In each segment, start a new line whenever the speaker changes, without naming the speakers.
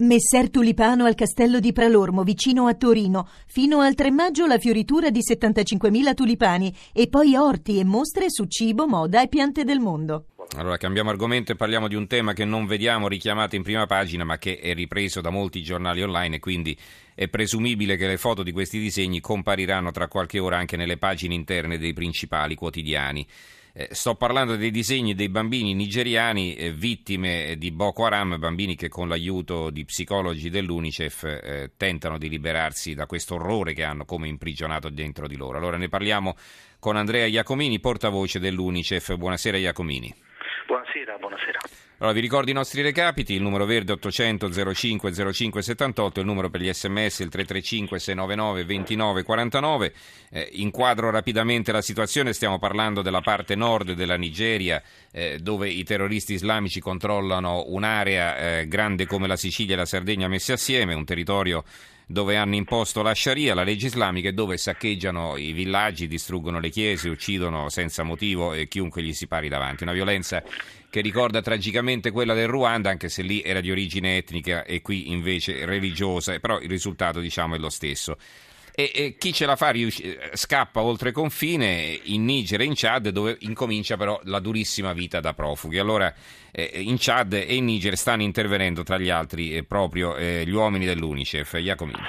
Messer Tulipano al castello di Pralormo, vicino a Torino. Fino al 3 maggio la fioritura di 75.000 tulipani e poi orti e mostre su cibo, moda e piante del mondo.
Allora cambiamo argomento e parliamo di un tema che non vediamo richiamato in prima pagina ma che è ripreso da molti giornali online e quindi è presumibile che le foto di questi disegni compariranno tra qualche ora anche nelle pagine interne dei principali quotidiani. Eh, sto parlando dei disegni dei bambini nigeriani eh, vittime di Boko Haram, bambini che con l'aiuto di psicologi dell'UNICEF eh, tentano di liberarsi da questo orrore che hanno come imprigionato dentro di loro. Allora ne parliamo con Andrea Iacomini, portavoce dell'UNICEF. Buonasera Iacomini.
Buonasera, buonasera.
Allora, vi ricordo i nostri recapiti, il numero verde 800 05 05 78, il numero per gli sms il 335 699 29 49. Eh, inquadro rapidamente la situazione, stiamo parlando della parte nord della Nigeria eh, dove i terroristi islamici controllano un'area eh, grande come la Sicilia e la Sardegna messe assieme, un territorio dove hanno imposto la Sharia, la legge islamica, e dove saccheggiano i villaggi, distruggono le chiese, uccidono senza motivo e chiunque gli si pari davanti. Una violenza che ricorda tragicamente quella del Ruanda, anche se lì era di origine etnica e qui invece religiosa, però il risultato diciamo è lo stesso. E, e chi ce la fa riusci- scappa oltre confine in Niger e in Chad dove incomincia però la durissima vita da profughi. Allora eh, in Chad e in Niger stanno intervenendo tra gli altri eh, proprio eh, gli uomini dell'UNICEF. Iacomino.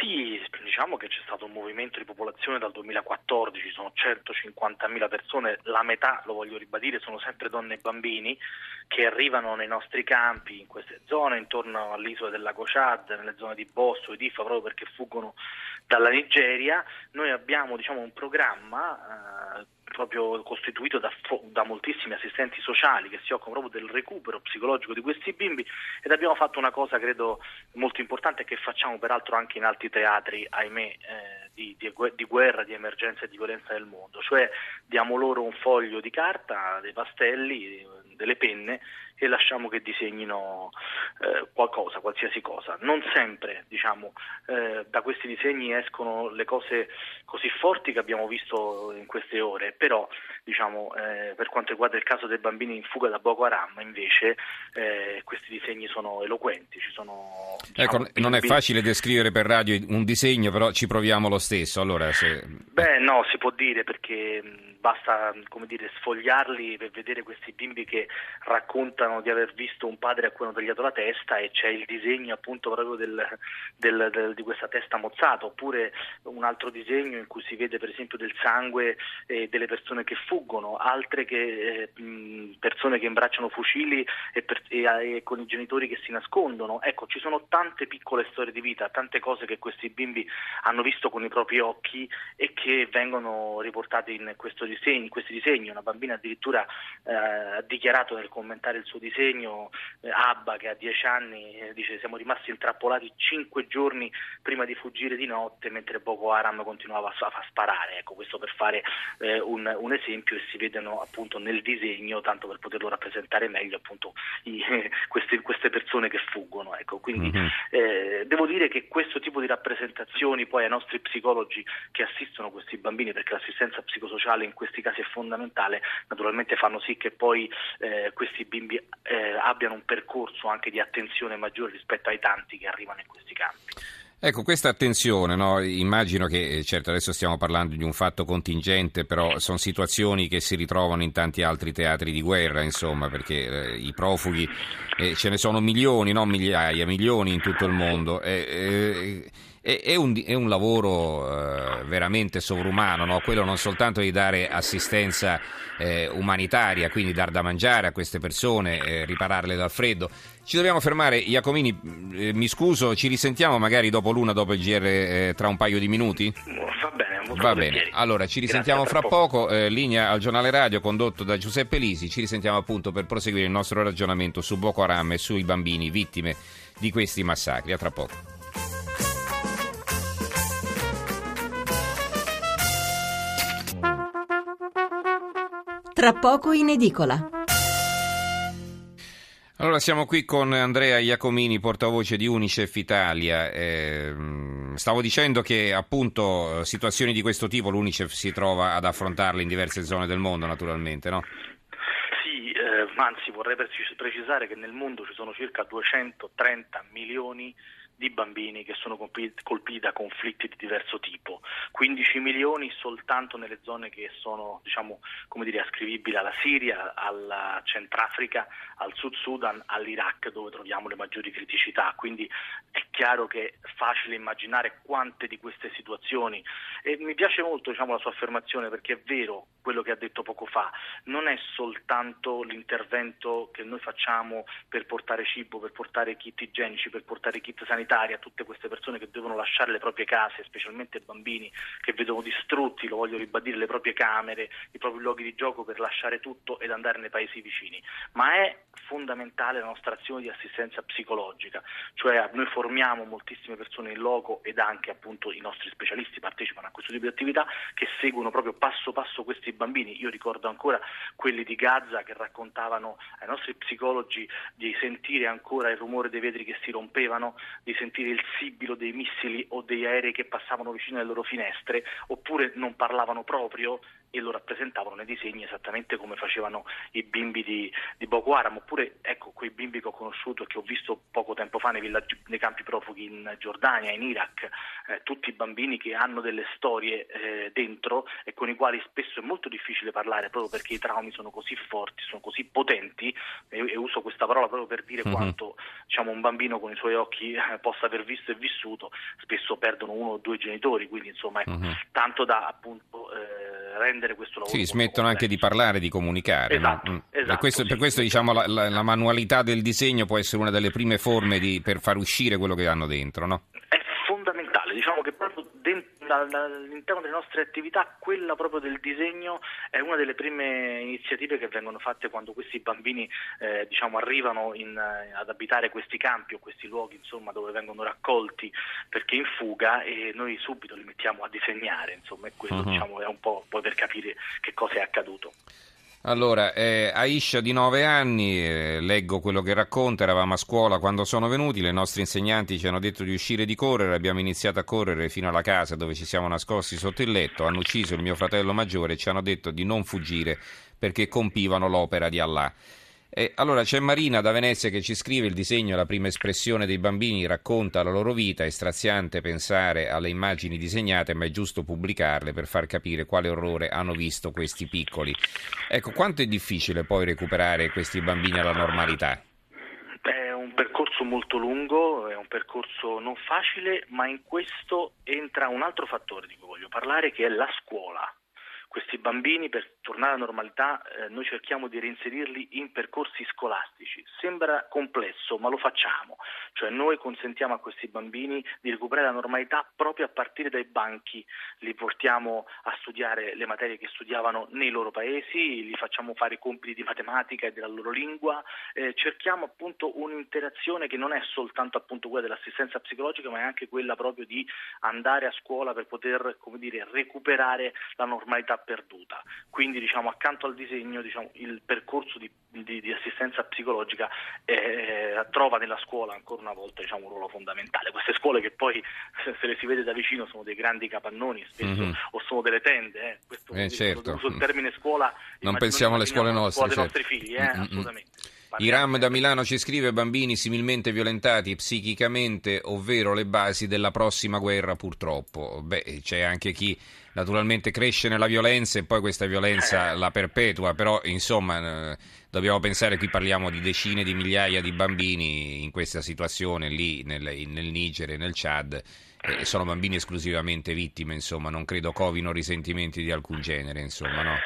Sì, diciamo che c'è stato un movimento di popolazione dal 2014, sono 150.000 persone, la metà, lo voglio ribadire, sono sempre donne e bambini che arrivano nei nostri campi, in queste zone, intorno all'isola del lago Chad, nelle zone di Bosso e di Ifa, proprio perché fuggono dalla Nigeria. Noi abbiamo diciamo, un programma eh, proprio costituito da, da, moltissimi assistenti sociali che si occupano proprio del recupero psicologico di questi bimbi ed abbiamo fatto una cosa credo molto importante che facciamo peraltro anche in altri teatri, ahimè, eh, di, di, di, guerra, di emergenza e di violenza nel mondo, cioè diamo loro un foglio di carta, dei pastelli, delle penne e lasciamo che disegnino eh, qualcosa, qualsiasi cosa. Non sempre diciamo, eh, da questi disegni escono le cose così forti che abbiamo visto in queste ore, però diciamo, eh, per quanto riguarda il caso dei bambini in fuga da Boko Haram invece eh, questi disegni sono eloquenti. Sono,
diciamo, ecco, non è facile descrivere per radio un disegno, però ci proviamo lo stesso. Allora, se...
Beh no, si può dire perché basta dire, sfogliarli per vedere questi bimbi che raccontano di aver visto un padre a cui hanno tagliato la testa e c'è il disegno appunto proprio del, del, del, di questa testa mozzata, oppure un altro disegno in cui si vede per esempio del sangue eh, delle persone che fuggono, altre che, eh, persone che imbracciano fucili e, per, e, e con i genitori che si nascondono. Ecco, ci sono tante piccole storie di vita, tante cose che questi bimbi hanno visto con i propri occhi e che vengono riportate in disegno, in questi disegni. Una bambina addirittura eh, ha dichiarato nel commentare il suo disegno, eh, Abba che ha dieci anni, eh, dice siamo rimasti intrappolati cinque giorni prima di fuggire di notte mentre Boko Haram continuava a, a sparare. Ecco, questo per fare eh, un, un, esempio e si vedono appunto nel disegno, tanto per poterlo rappresentare meglio appunto i, queste, queste, persone che fuggono. Ecco. Quindi mm-hmm. devo dire che questo tipo di rappresentazioni poi ai nostri psicologi che assistono questi bambini, perché l'assistenza psicosociale in questi casi è fondamentale, naturalmente fanno sì che poi eh, questi bimbi eh, abbiano un percorso anche di attenzione maggiore rispetto ai tanti che arrivano in questi campi.
Ecco, questa attenzione, no? immagino che, eh, certo adesso stiamo parlando di un fatto contingente, però sono situazioni che si ritrovano in tanti altri teatri di guerra, insomma, perché eh, i profughi eh, ce ne sono milioni, non migliaia, milioni in tutto il mondo. Eh, è, un, è un, lavoro eh, veramente sovrumano, no? quello non soltanto di dare assistenza eh, umanitaria, quindi dar da mangiare a queste persone, eh, ripararle dal freddo. Ci dobbiamo fermare, Iacomini, eh, mi scuso, ci risentiamo magari dopo l'una, dopo il GR eh, tra un paio di minuti?
Va bene,
Va bene, allora ci risentiamo Grazie, fra poco, poco. Eh, linea al giornale radio condotto da Giuseppe Lisi, ci risentiamo appunto per proseguire il nostro ragionamento su Boko Haram e sui bambini vittime di questi massacri. A tra poco.
Tra poco in edicola.
Allora siamo qui con Andrea Iacomini, portavoce di Unicef Italia. Eh, stavo dicendo che appunto situazioni di questo tipo l'Unicef si trova ad affrontarle in diverse zone del mondo naturalmente, no?
Sì, eh, anzi vorrei precisare che nel mondo ci sono circa 230 milioni di bambini che sono colpiti da conflitti di diverso tipo, 15 milioni soltanto nelle zone che sono diciamo, dire, ascrivibili alla Siria, alla Centrafrica, al Sud Sudan, all'Iraq dove troviamo le maggiori criticità, quindi è chiaro che è facile immaginare quante di queste situazioni. E mi piace molto diciamo, la sua affermazione perché è vero quello che ha detto poco fa, non è soltanto l'intervento che noi facciamo per portare cibo, per portare kit igienici, per portare kit sanitari, a tutte queste persone che devono lasciare le proprie case, specialmente bambini che vedono distrutti, lo voglio ribadire, le proprie camere, i propri luoghi di gioco per lasciare tutto ed andare nei paesi vicini. Ma è fondamentale la nostra azione di assistenza psicologica, cioè noi formiamo moltissime persone in loco ed anche appunto i nostri specialisti partecipano a questo tipo di attività che seguono proprio passo passo questi bambini. Io ricordo ancora quelli di Gaza che raccontavano ai nostri psicologi di sentire ancora il rumore dei vetri che si rompevano, di sentire il sibilo dei missili o degli aerei che passavano vicino alle loro finestre, oppure non parlavano proprio e lo rappresentavano nei disegni esattamente come facevano i bimbi di, di Boko Haram, oppure ecco quei bimbi che ho conosciuto e che ho visto poco tempo fa nei, villaggi, nei campi profughi in Giordania, in Iraq, eh, tutti i bambini che hanno delle storie eh, dentro e con i quali spesso è molto difficile parlare proprio perché i traumi sono così forti, sono così potenti e, e uso questa parola proprio per dire mm-hmm. quanto diciamo, un bambino con i suoi occhi eh, possa aver visto e vissuto, spesso perdono uno o due genitori, quindi insomma ecco, mm-hmm. tanto da appunto eh, rendere questo lavoro.
Sì, smettono anche di parlare, di comunicare.
Esatto,
no?
esatto,
per questo,
sì,
per questo
sì,
diciamo, la, la, la, manualità del disegno può essere una delle prime forme di, per far uscire quello che hanno dentro, no?
È fondamentale, diciamo che proprio dentro all'interno delle nostre attività quella proprio del disegno è una delle prime iniziative che vengono fatte quando questi bambini eh, diciamo, arrivano in, eh, ad abitare questi campi o questi luoghi insomma, dove vengono raccolti perché in fuga e noi subito li mettiamo a disegnare insomma, e questo uh-huh. diciamo, è un po' per capire che cosa è accaduto.
Allora, eh, Aisha di 9 anni, eh, leggo quello che racconta, eravamo a scuola quando sono venuti, le nostre insegnanti ci hanno detto di uscire di correre, abbiamo iniziato a correre fino alla casa dove ci siamo nascosti sotto il letto, hanno ucciso il mio fratello maggiore e ci hanno detto di non fuggire perché compivano l'opera di Allah. E allora c'è Marina da Venezia che ci scrive il disegno la prima espressione dei bambini, racconta la loro vita, è straziante pensare alle immagini disegnate, ma è giusto pubblicarle per far capire quale orrore hanno visto questi piccoli. Ecco, quanto è difficile poi recuperare questi bambini alla normalità?
È un percorso molto lungo, è un percorso non facile, ma in questo entra un altro fattore di cui voglio parlare che è la scuola questi bambini per tornare alla normalità eh, noi cerchiamo di reinserirli in percorsi scolastici. Sembra complesso, ma lo facciamo, cioè noi consentiamo a questi bambini di recuperare la normalità proprio a partire dai banchi, li portiamo a studiare le materie che studiavano nei loro paesi, li facciamo fare i compiti di matematica e della loro lingua, eh, cerchiamo appunto un'interazione che non è soltanto appunto quella dell'assistenza psicologica, ma è anche quella proprio di andare a scuola per poter come dire, recuperare la normalità perduta. Quindi diciamo, accanto al disegno diciamo, il percorso di, di, di assistenza psicologica eh, trova nella scuola ancora una volta diciamo, un ruolo fondamentale. Queste scuole che poi se le si vede da vicino sono dei grandi capannoni spesso mm-hmm. o sono delle tende. Eh. Questo,
eh, certo.
uso il termine scuola.
Non pensiamo alle scuole nostre. Certo.
nostri figli, eh, mm-hmm. assolutamente.
Iram da Milano ci scrive bambini similmente violentati psichicamente, ovvero le basi della prossima guerra purtroppo. Beh, c'è anche chi naturalmente cresce nella violenza e poi questa violenza la perpetua, però insomma eh, dobbiamo pensare, qui parliamo di decine di migliaia di bambini in questa situazione lì nel, nel Niger e nel Chad e sono bambini esclusivamente vittime, insomma, non credo covino risentimenti di alcun genere, insomma, no?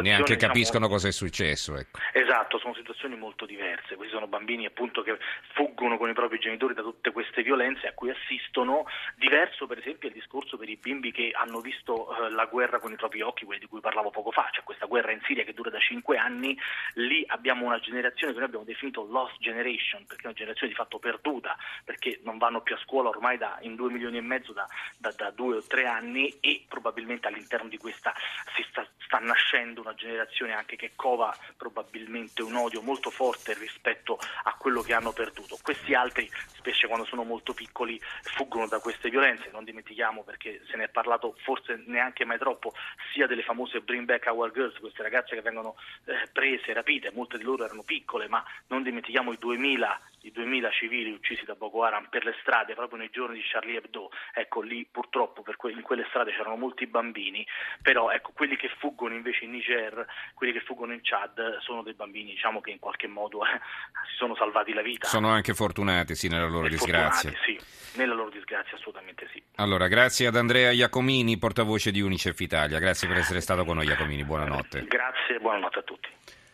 Neanche diciamo, capiscono cosa è successo. Ecco.
Esatto, sono situazioni molto diverse. Questi sono bambini appunto che fuggono con i propri genitori da tutte queste violenze a cui assistono. Diverso per esempio il discorso per i bimbi che hanno visto eh, la guerra con i propri occhi, quelli di cui parlavo poco fa, cioè questa guerra in Siria che dura da cinque anni. Lì abbiamo una generazione che noi abbiamo definito lost generation, perché è una generazione di fatto perduta, perché non vanno più a scuola ormai da, in due milioni e mezzo da, da, da due o tre anni e probabilmente all'interno di questa si sta, sta nascendo una generazione anche che cova probabilmente un odio molto forte rispetto a quello che hanno perduto. Questi altri, specie quando sono molto piccoli, fuggono da queste violenze, non dimentichiamo perché se ne è parlato forse neanche mai troppo, sia delle famose Bring Back Our Girls, queste ragazze che vengono eh, prese, rapite, molte di loro erano piccole, ma non dimentichiamo i 2000 i 2000 civili uccisi da Boko Haram per le strade proprio nei giorni di Charlie Hebdo, ecco lì purtroppo que- in quelle strade c'erano molti bambini, però ecco quelli che fuggono invece in Niger, quelli che fuggono in Chad sono dei bambini diciamo che in qualche modo eh, si sono salvati la vita.
Sono anche fortunati sì nella loro disgrazia.
Sì, nella loro disgrazia assolutamente sì.
Allora, grazie ad Andrea Iacomini, portavoce di Unicef Italia. Grazie per essere stato con noi Iacomini, buonanotte.
Grazie, buonanotte a tutti.